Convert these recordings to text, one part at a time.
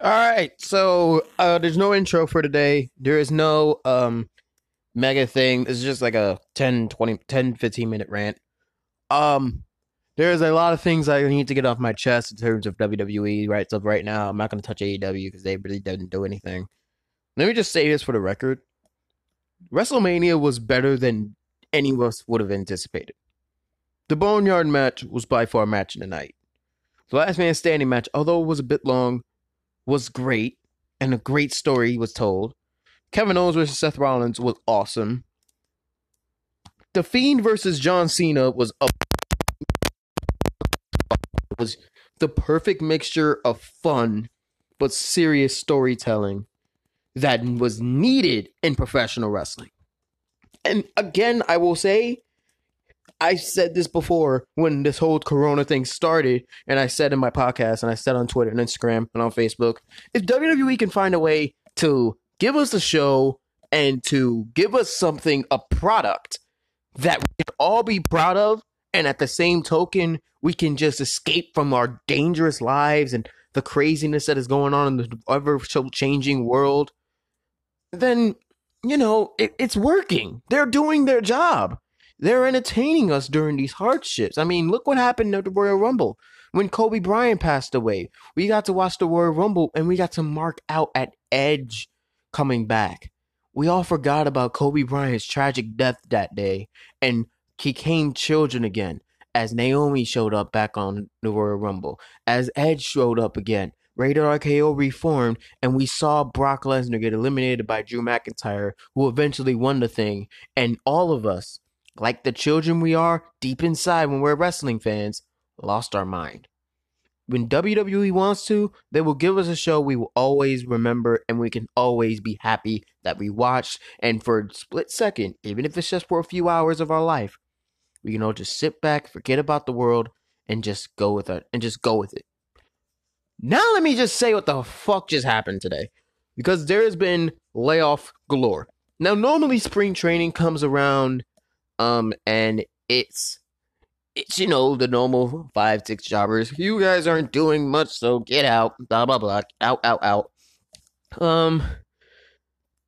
All right, so uh, there's no intro for today. There is no um mega thing. This is just like a 10, 20, 10, 15 minute rant. Um, there's a lot of things I need to get off my chest in terms of WWE right so right now. I'm not going to touch AEW because they really didn't do anything. Let me just say this for the record: WrestleMania was better than any of us would have anticipated. The Boneyard match was by far a match of the night. The Last Man Standing match, although it was a bit long, was great and a great story was told. Kevin Owens versus Seth Rollins was awesome. The Fiend versus John Cena was a was the perfect mixture of fun but serious storytelling that was needed in professional wrestling. And again, I will say, I said this before when this whole Corona thing started, and I said in my podcast, and I said on Twitter and Instagram and on Facebook, if WWE can find a way to give us a show and to give us something, a product that we can all be proud of, and at the same token, we can just escape from our dangerous lives and the craziness that is going on in the ever so changing world, then, you know, it, it's working. They're doing their job. They're entertaining us during these hardships. I mean, look what happened at the Royal Rumble. When Kobe Bryant passed away, we got to watch the Royal Rumble and we got to mark out at Edge coming back. We all forgot about Kobe Bryant's tragic death that day and he came children again as Naomi showed up back on the Royal Rumble, as Edge showed up again. Rated RKO reformed, and we saw Brock Lesnar get eliminated by Drew McIntyre, who eventually won the thing. And all of us, like the children we are deep inside when we're wrestling fans, lost our mind. When WWE wants to, they will give us a show we will always remember and we can always be happy that we watched. And for a split second, even if it's just for a few hours of our life, we can all just sit back, forget about the world, and just go with it and just go with it. Now let me just say what the fuck just happened today. Because there has been layoff galore. Now normally spring training comes around um and it's it's you know the normal five, six jobbers. You guys aren't doing much, so get out. Blah blah blah. Out, out, out. Um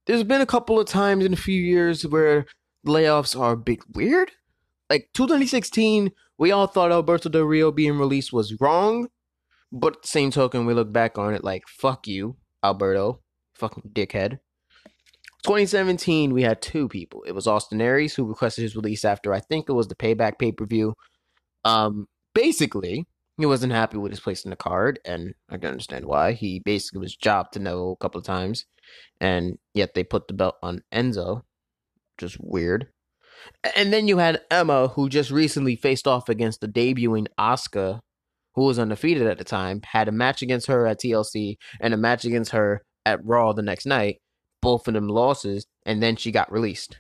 there's been a couple of times in a few years where layoffs are a bit weird like 2016, we all thought Alberto Del Rio being released was wrong, but same token, we look back on it like fuck you, Alberto, fucking dickhead. 2017, we had two people. It was Austin Aries who requested his release after I think it was the Payback pay per view. Um, basically, he wasn't happy with his place in the card, and I can understand why. He basically was jobbed to know a couple of times, and yet they put the belt on Enzo, just weird. And then you had Emma, who just recently faced off against the debuting Asuka, who was undefeated at the time, had a match against her at TLC and a match against her at Raw the next night. Both of them losses, and then she got released.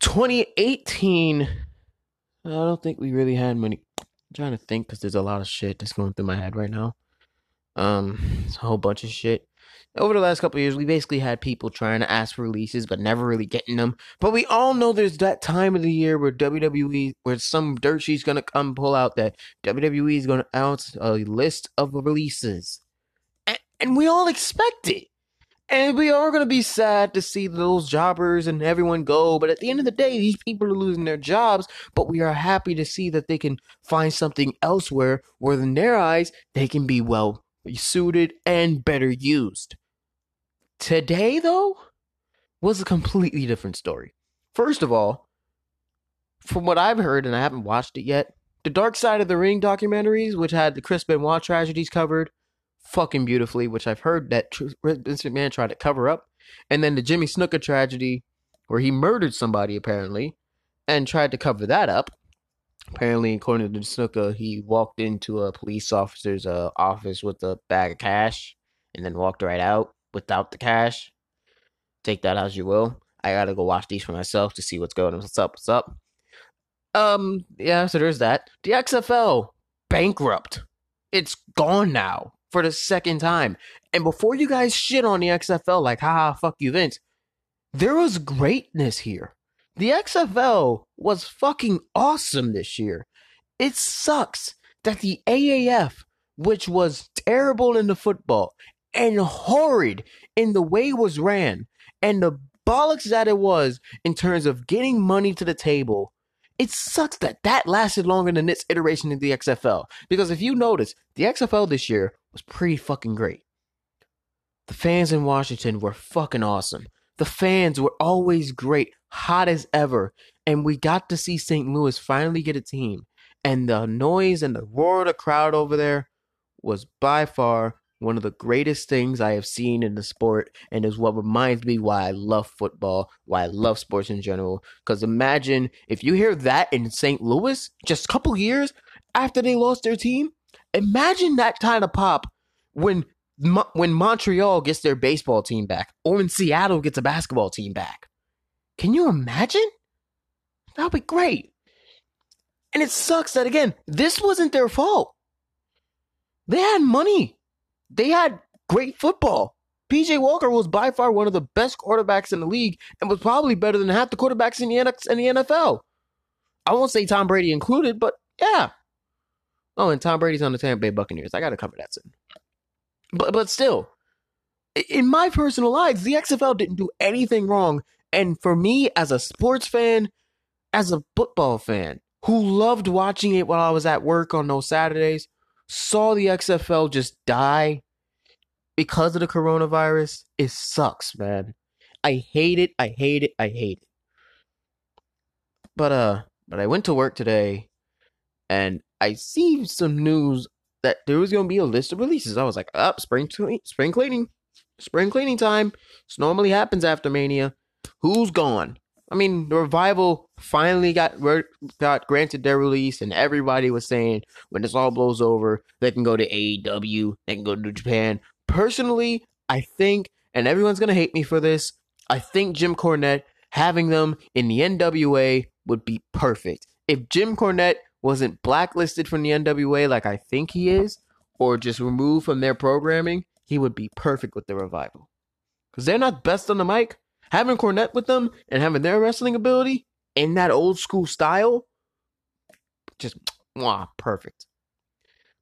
2018, I don't think we really had many. I'm trying to think because there's a lot of shit that's going through my head right now. Um, it's a whole bunch of shit over the last couple years, we basically had people trying to ask for releases but never really getting them. But we all know there's that time of the year where WWE, where some dirt sheet's gonna come pull out that WWE is gonna announce a list of releases, and, and we all expect it. And we are going to be sad to see those jobbers and everyone go. But at the end of the day, these people are losing their jobs. But we are happy to see that they can find something elsewhere where, in their eyes, they can be well suited and better used. Today, though, was a completely different story. First of all, from what I've heard, and I haven't watched it yet, the Dark Side of the Ring documentaries, which had the Chris Benoit tragedies covered fucking beautifully, which I've heard that Vince McMahon tried to cover up, and then the Jimmy Snuka tragedy, where he murdered somebody apparently, and tried to cover that up. Apparently, according to Snooker, he walked into a police officer's uh, office with a bag of cash and then walked right out without the cash. Take that as you will. I gotta go watch these for myself to see what's going on. What's up? What's up? Um, yeah, so there's that. The XFL bankrupt. It's gone now for the second time. And before you guys shit on the XFL, like, haha, fuck you, Vince, there was greatness here. The XFL was fucking awesome this year. It sucks that the AAF which was terrible in the football and horrid in the way it was ran and the bollocks that it was in terms of getting money to the table. It sucks that that lasted longer than this iteration of the XFL. Because if you notice, the XFL this year was pretty fucking great. The fans in Washington were fucking awesome. The fans were always great, hot as ever. And we got to see St. Louis finally get a team. And the noise and the roar of the crowd over there was by far one of the greatest things I have seen in the sport, and is what reminds me why I love football, why I love sports in general. Because imagine if you hear that in St. Louis just a couple years after they lost their team. Imagine that kind of pop when when Montreal gets their baseball team back, or when Seattle gets a basketball team back. Can you imagine? That'd be great. And it sucks that again, this wasn't their fault. They had money they had great football. PJ Walker was by far one of the best quarterbacks in the league and was probably better than half the quarterbacks in the, in the NFL. I won't say Tom Brady included, but yeah. Oh, and Tom Brady's on the Tampa Bay Buccaneers. I got to cover that soon. But but still, in my personal lives, the XFL didn't do anything wrong. And for me, as a sports fan, as a football fan who loved watching it while I was at work on those Saturdays, saw the XFL just die because of the coronavirus, it sucks, man. I hate it. I hate it. I hate it. But uh, but I went to work today, and I see some news that there was gonna be a list of releases. I was like, up, oh, spring cleaning, spring cleaning, spring cleaning time. This normally happens after Mania. Who's gone? I mean, the revival finally got got granted their release, and everybody was saying when this all blows over, they can go to AEW, they can go to Japan. Personally, I think, and everyone's gonna hate me for this, I think Jim Cornette having them in the NWA would be perfect. If Jim Cornette wasn't blacklisted from the NWA like I think he is, or just removed from their programming, he would be perfect with the revival. Because they're not best on the mic, having Cornette with them and having their wrestling ability in that old school style, just wow, perfect.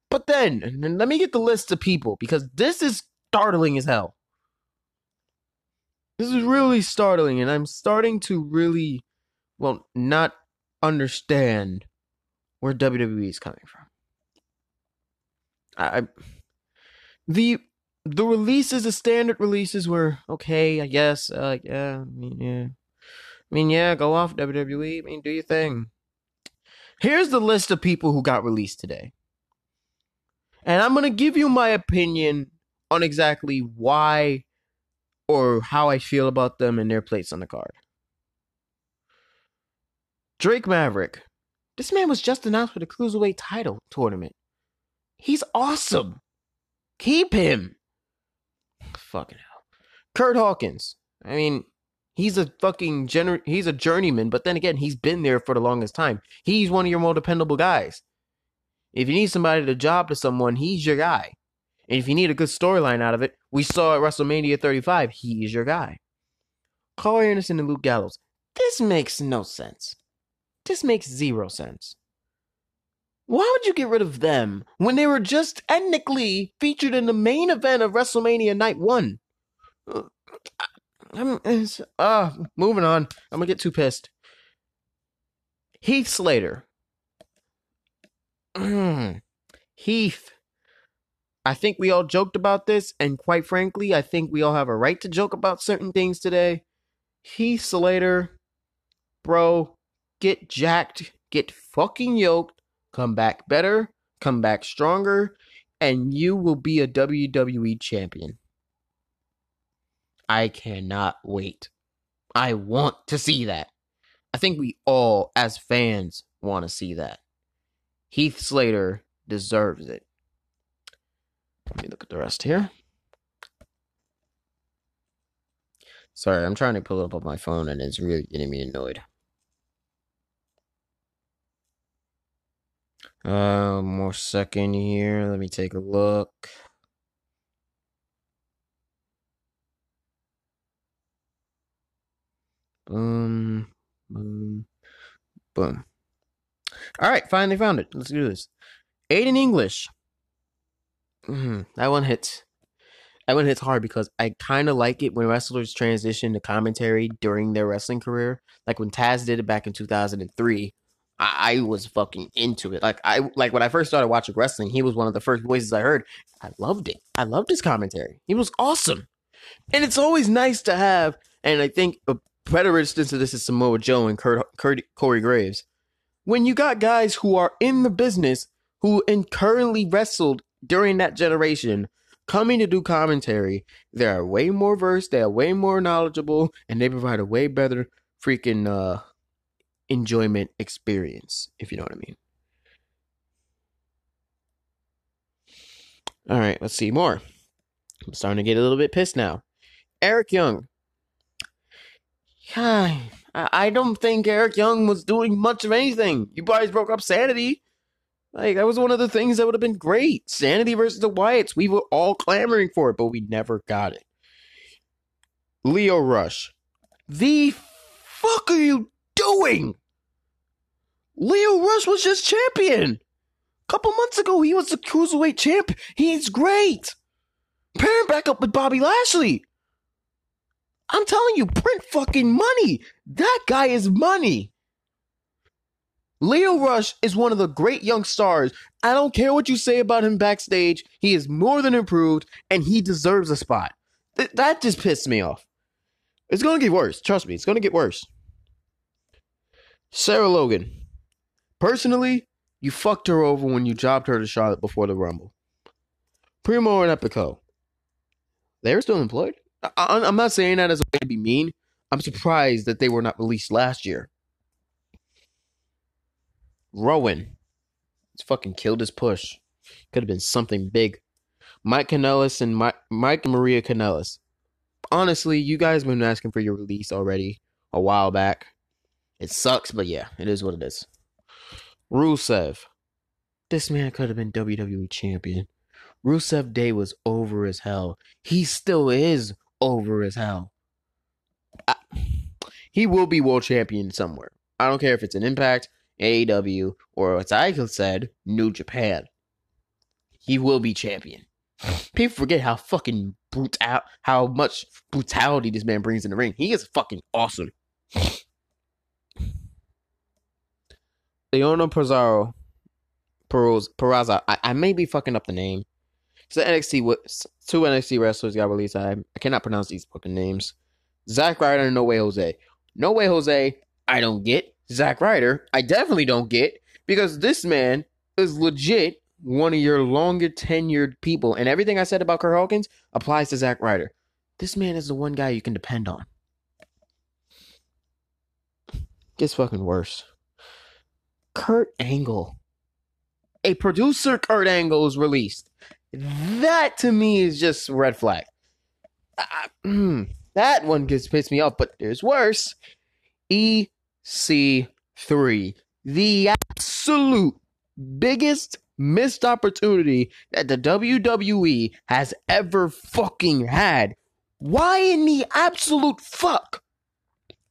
But then, let me get the list of people because this is startling as hell. This is really startling, and I'm starting to really, well, not understand where WWE is coming from. I, the the releases, the standard releases were okay, I guess. Uh, yeah, I mean, yeah. I mean, yeah, go off WWE. I mean, do your thing. Here's the list of people who got released today. And I'm to give you my opinion on exactly why or how I feel about them and their place on the card. Drake Maverick. This man was just announced for the Cruiserweight title tournament. He's awesome. Keep him. Fucking hell. Kurt Hawkins. I mean, he's a fucking gener- he's a journeyman, but then again, he's been there for the longest time. He's one of your more dependable guys. If you need somebody to job to someone, he's your guy. And if you need a good storyline out of it, we saw at WrestleMania 35, he is your guy. Karl Anderson and Luke Gallows. This makes no sense. This makes zero sense. Why would you get rid of them when they were just technically featured in the main event of WrestleMania Night 1? Uh, I'm, uh, moving on. I'm gonna get too pissed. Heath Slater. Heath. I think we all joked about this, and quite frankly, I think we all have a right to joke about certain things today. Heath Slater, bro, get jacked, get fucking yoked, come back better, come back stronger, and you will be a WWE champion. I cannot wait. I want to see that. I think we all, as fans, want to see that. Heath Slater deserves it. Let me look at the rest here. Sorry, I'm trying to pull up on my phone and it's really getting me annoyed. Uh, more second here. Let me take a look. Boom, boom, boom. All right, finally found it. Let's do this. Aiden English. mm, that one hits. That one hits hard because I kind of like it when wrestlers transition to commentary during their wrestling career. Like when Taz did it back in 2003, I, I was fucking into it. Like I like when I first started watching wrestling, he was one of the first voices I heard. I loved it. I loved his commentary. He was awesome, and it's always nice to have. And I think a better instance of this is Samoa Joe and Kurt, Kurt Corey Graves. When you got guys who are in the business who and currently wrestled during that generation coming to do commentary, they are way more versed, they are way more knowledgeable, and they provide a way better freaking uh enjoyment experience, if you know what I mean. All right, let's see more. I'm starting to get a little bit pissed now. Eric Young. Yeah, I don't think Eric Young was doing much of anything. You guys broke up Sanity. Like that was one of the things that would have been great. Sanity versus the Wyatts. We were all clamoring for it, but we never got it. Lio Rush. The fuck are you doing? Lio Rush was just champion. A couple months ago, he was the cruiserweight champ. He's great. Pair him back up with Bobby Lashley. I'm telling you, print fucking money. That guy is money. Lio Rush is one of the great young stars. I don't care what you say about him backstage. He is more than improved, and he deserves a spot. Th- that just pissed me off. It's gonna get worse. Trust me, it's gonna get worse. Sarah Logan. Personally, you fucked her over when you jobbed her to Charlotte before the Rumble. Primo and Epico. They're still employed. I- I'm not saying that as a way to be mean. I'm surprised that they were not released last year. Rowan. It's fucking killed his push. Could have been something big. Mike Kanellis and Mike, Mike and Maria Kanellis. Honestly, you guys have been asking for your release already a while back. It sucks, but yeah, it is what it is. Rusev. This man could have been WWE champion. Rusev Day was over as hell. He still is over as hell. I, he will be world champion somewhere. I don't care if it's an Impact, AEW, or as I said, New Japan. He will be champion. People forget how fucking brutal, how much brutality this man brings in the ring. He is fucking awesome. Leona Pizarro, Peroz, Peraza. I, I may be fucking up the name. So NXT, two NXT wrestlers got released. I, I cannot pronounce these fucking names. Zack Ryder and No Way Jose. No Way Jose, I don't get. Zack Ryder, I definitely don't get because this man is legit one of your longer tenured people, and everything I said about Kurt Hawkins applies to Zack Ryder. This man is the one guy you can depend on. Gets fucking worse. Kurt Angle. A producer Kurt Angle is released. That to me is just red flag. mm, that one gets pissed me off, but there's worse. EC3. The absolute biggest missed opportunity that the WWE has ever fucking had. Why in the absolute fuck?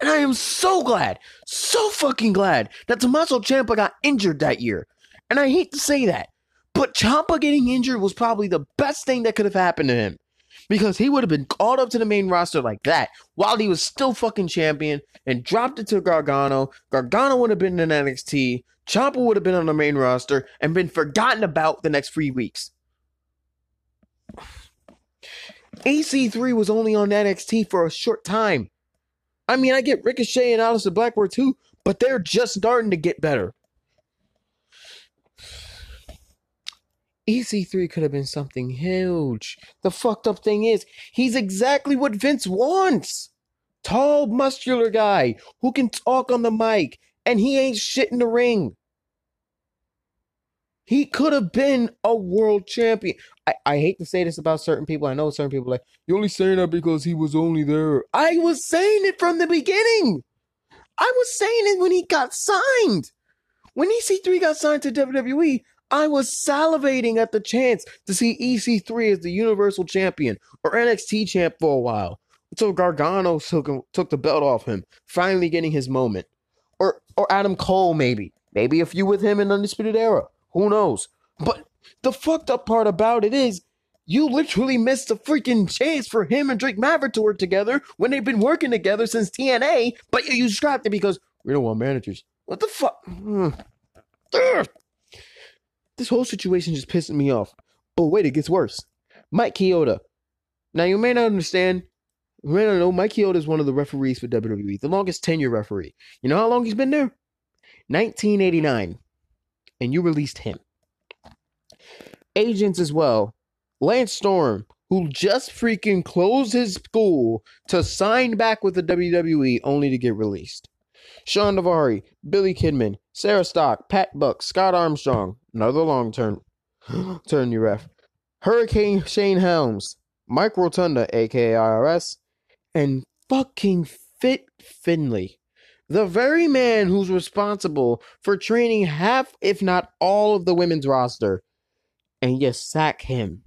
And I am so glad, so fucking glad that Tommaso Ciampa got injured that year. And I hate to say that, but Ciampa getting injured was probably the best thing that could have happened to him. Because he would have been called up to the main roster like that while he was still fucking champion and dropped it to Gargano. Gargano would have been in NXT. Ciampa would have been on the main roster and been forgotten about the next three weeks. EC3 was only on NXT for a short time. I mean, I get Ricochet and Aleister Blackburn too, but they're just starting to get better. EC3 could have been something huge. The fucked up thing is, he's exactly what Vince wants. Tall, muscular guy who can talk on the mic, and he ain't shit in the ring. He could have been a world champion. I, I hate to say this about certain people. I know certain people like, you're only saying that because he was only there. I was saying it from the beginning. I was saying it when he got signed. When EC3 got signed to WWE, I was salivating at the chance to see EC3 as the Universal Champion or NXT champ for a while until Gargano took, took the belt off him, finally getting his moment. Or or Adam Cole maybe. Maybe a few with him in Undisputed Era. Who knows? But The fucked up part about it is you literally missed a freaking chance for him and Drake Maverick to work together when they've been working together since TNA, but you, scrapped it because we don't want managers. What the fuck? Hmm. This whole situation just pissing me off. Oh, wait, it gets worse. Mike Chioda. Now, you may not understand. You may not know Mike Chioda is one of the referees for WWE, the longest tenure referee. You know how long he's been there? 1989. And you released him. Agents as well. Lance Storm, who just freaking closed his school to sign back with the WWE only to get released. Shawn Daivari, Billy Kidman, Sarah Stock, Pat Buck, Scott Armstrong, another long term turn you ref. Hurricane Shane Helms, Mike Rotunda, aka IRS, and fucking Fit Finlay. The very man who's responsible for training half, if not all, of the women's roster. And you sack him.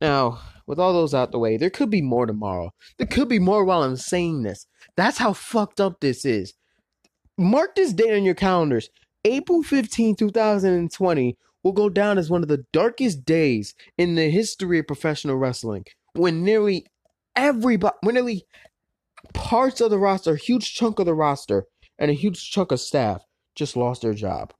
Now, with all those out the way, there could be more tomorrow. There could be more while I'm saying this. That's how fucked up this is. Mark this date on your calendars. April 15, 2020 will go down as one of the darkest days in the history of professional wrestling when nearly everybody, when nearly parts of the roster, a huge chunk of the roster, and a huge chunk of staff just lost their job.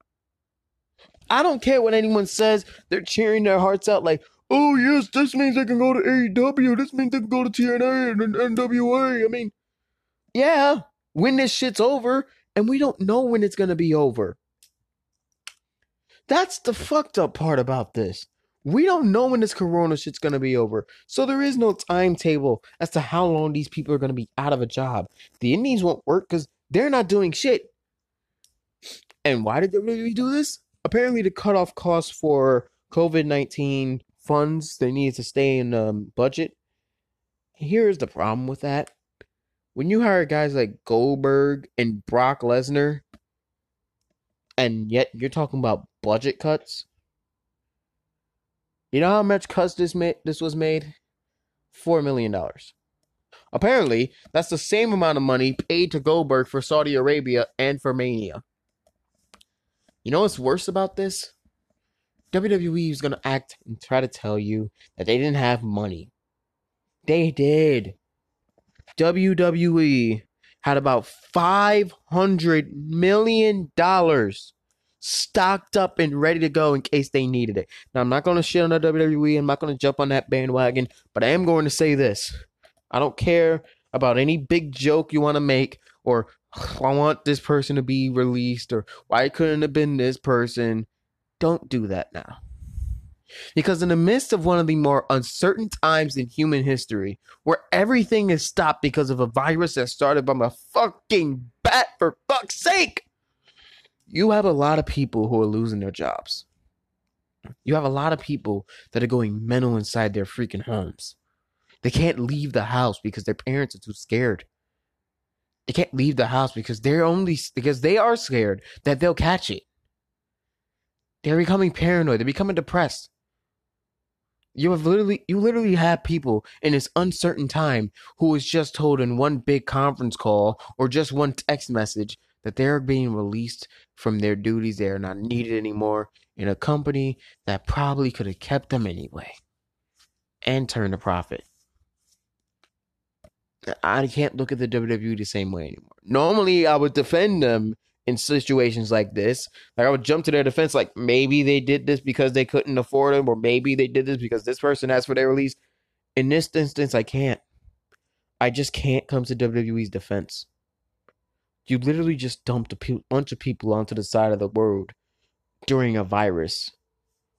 I don't care what anyone says. They're cheering their hearts out like, oh, yes, this means they can go to AEW. This means they can go to TNA and NWA. I mean, yeah, when this shit's over, and we don't know when it's going to be over. That's the fucked up part about this. We don't know when this corona shit's to be over. So there is no timetable as to how long these people are to be out of a job. The Indies won't work because they're not doing shit. And why did WWE do this? Apparently to cut off costs for COVID 19 funds. They needed to stay in um, budget. Here's the problem with that. When you hire guys like Goldberg and Brock Lesnar, and yet you're talking about budget cuts. You know how much cuts this made? This was made, four million dollars. Apparently, that's the same amount of money paid to Goldberg for Saudi Arabia and for Mania. You know what's worse about this? WWE is gonna act and try to tell you that they didn't have money. They did. WWE had about five hundred million dollars stocked up and ready to go in case they needed it. Now I'm not gonna shit on the WWE, I'm not gonna jump on that bandwagon, but I am going to say this. I don't care about any big joke you want to make or I want this person to be released or why couldn't have been this person. Don't do that now. Because in the midst of one of the more uncertain times in human history, where everything is stopped because of a virus that started by a fucking bat, for fuck's sake, you have a lot of people who are losing their jobs. You have a lot of people that are going mental inside their freaking homes. They can't leave the house because their parents are too scared. They can't leave the house because they're only because they are scared that they'll catch it. They're becoming paranoid. They're becoming depressed. You have literally you literally have people in this uncertain time who was just told in one big conference call or just one text message that they're being released from their duties. They are not needed anymore in a company that probably could have kept them anyway and turned a profit. I can't look at the WWE the same way anymore. Normally, I would defend them in situations like this. Like I would jump to their defense, like maybe they did this because they couldn't afford them, or maybe they did this because this person asked for their release. In this instance, I can't. I just can't come to WWE's defense. You literally just dumped a pe- bunch of people onto the side of the road during a virus,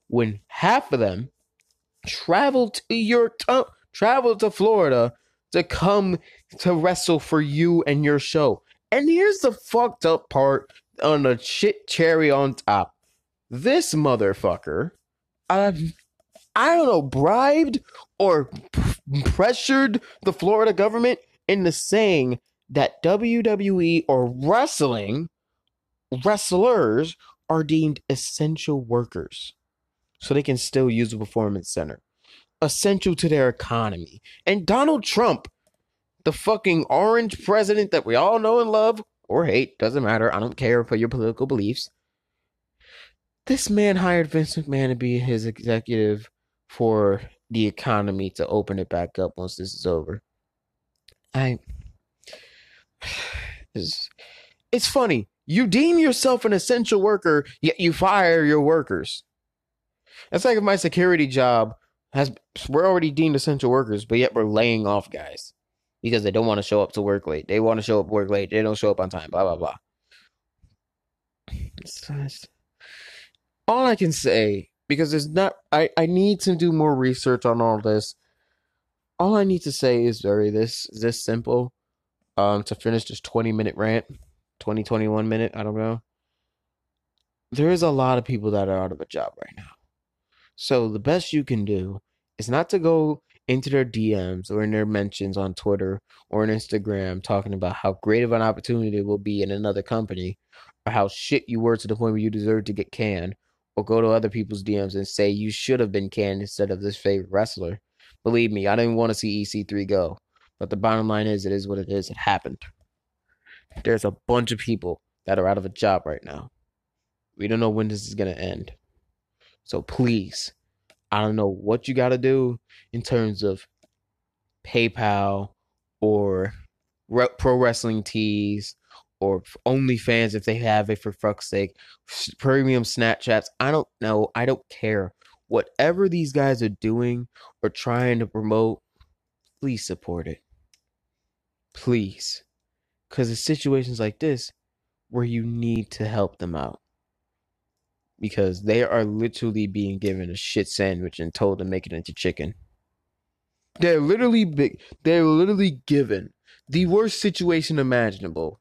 when half of them traveled to your t- traveled to Florida to come to wrestle for you and your show. And here's the fucked up part on the shit cherry on top. This motherfucker, um, I don't know, bribed or p- pressured the Florida government into saying that WWE or wrestling wrestlers are deemed essential workers. So they can still use the performance center. Essential to their economy. And Donald Trump the fucking orange president that we all know and love or hate, doesn't matter. I don't care for your political beliefs. This man hired Vince McMahon to be his executive for the economy to open it back up once this is over. I it's, funny. You deem yourself an essential worker, yet you fire your workers. That's like if my security job has we're already deemed essential workers, but yet we're laying off guys because they don't want to show up to work late. They want to show up work late. They don't show up on time. Blah blah blah. All I can say because there's not. I I need to do more research on all this. All I need to say is very this this simple. Um, to finish this twenty minute rant, 20, 21 minute. I don't know. There is a lot of people that are out of a job right now. So the best you can do is not to go into their DMs or in their mentions on Twitter or on Instagram talking about how great of an opportunity it will be in another company or how shit you were to the point where you deserve to get canned or go to other people's DMs and say you should have been canned instead of this favorite wrestler. Believe me, I didn't want to see EC3 go. But the bottom line is, it is what it is. It happened. There's a bunch of people that are out of a job right now. We don't know when this is going to end. So please, I don't know what you got to do in terms of PayPal or Pro Wrestling Tees or OnlyFans if they have it for fuck's sake, premium Snapchats. I don't know. I don't care. Whatever these guys are doing or trying to promote, please support it. Please. Because it's situations like this where you need to help them out. Because they are literally being given a shit sandwich and told to make it into chicken. They're literally big. They're literally given the worst situation imaginable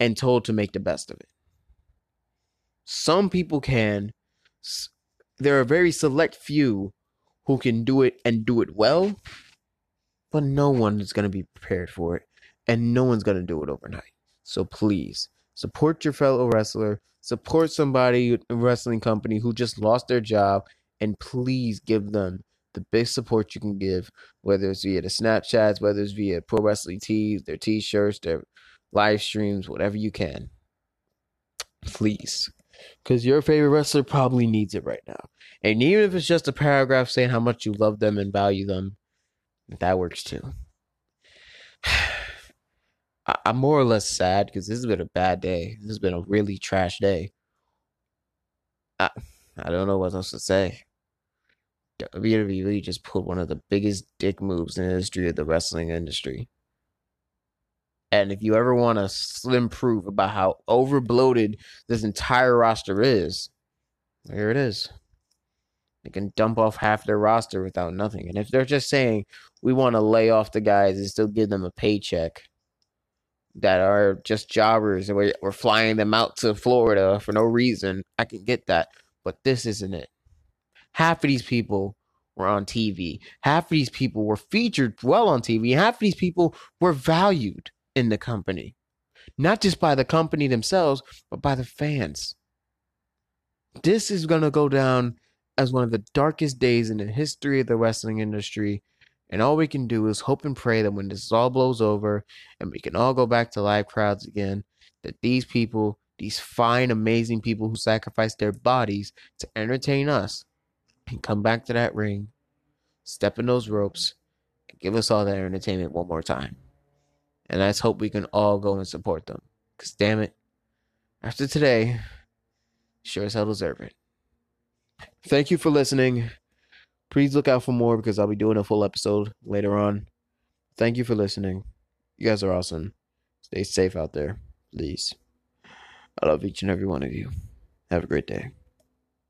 and told to make the best of it. Some people can. There are very select few who can do it and do it well, but no one is going to be prepared for it, and no one's going to do it overnight. So please support your fellow wrestler, support somebody, a wrestling company who just lost their job, and please give them the best support you can give, whether it's via the Snapchats, whether it's via Pro Wrestling Tees, their t shirts, their live streams, whatever you can. Please. Because your favorite wrestler probably needs it right now. And even if it's just a paragraph saying how much you love them and value them, that works too. I'm more or less sad because this has been a bad day. This has been a really trash day. I, I don't know what else to say. WWE just pulled one of the biggest dick moves in the history of the wrestling industry. And if you ever want a slim proof about how overbloated this entire roster is, here it is. They can dump off half their roster without nothing. And if they're just saying we want to lay off the guys and still give them a paycheck that are just jobbers and we're, we're flying them out to Florida for no reason, I can get that. But this isn't it. Half of these people were on TV. Half of these people were featured well on TV. Half of these people were valued in the company. Not just by the company themselves, but by the fans. This is going to go down as one of the darkest days in the history of the wrestling industry. And all we can do is hope and pray that when this all blows over and we can all go back to live crowds again, that these people, these fine, amazing people who sacrificed their bodies to entertain us, can come back to that ring, step in those ropes, and give us all that entertainment one more time. And let's hope we can all go and support them. Because damn it, after today, sure as hell deserve it. Thank you for listening. Please look out for more because I'll be doing a full episode later on. Thank you for listening. You guys are awesome. Stay safe out there, please. I love each and every one of you. Have a great day.